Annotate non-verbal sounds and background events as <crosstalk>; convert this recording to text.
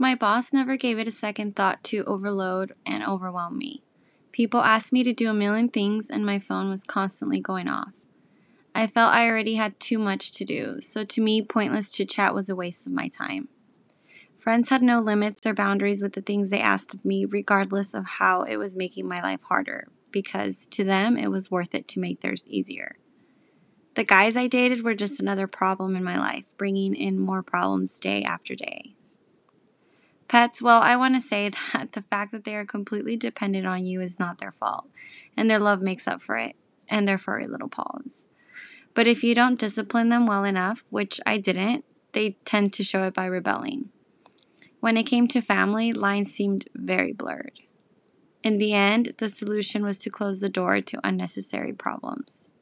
My boss never gave it a second thought to overload and overwhelm me. People asked me to do a million things, and my phone was constantly going off. I felt I already had too much to do, so to me, pointless chit chat was a waste of my time. Friends had no limits or boundaries with the things they asked of me, regardless of how it was making my life harder, because to them it was worth it to make theirs easier. The guys I dated were just another problem in my life, bringing in more problems day after day. Pets, well, I want to say <laughs> that the fact that they are completely dependent on you is not their fault, and their love makes up for it, and their furry little paws. But if you don't discipline them well enough, which I didn't, they tend to show it by rebelling. When it came to family, lines seemed very blurred. In the end, the solution was to close the door to unnecessary problems.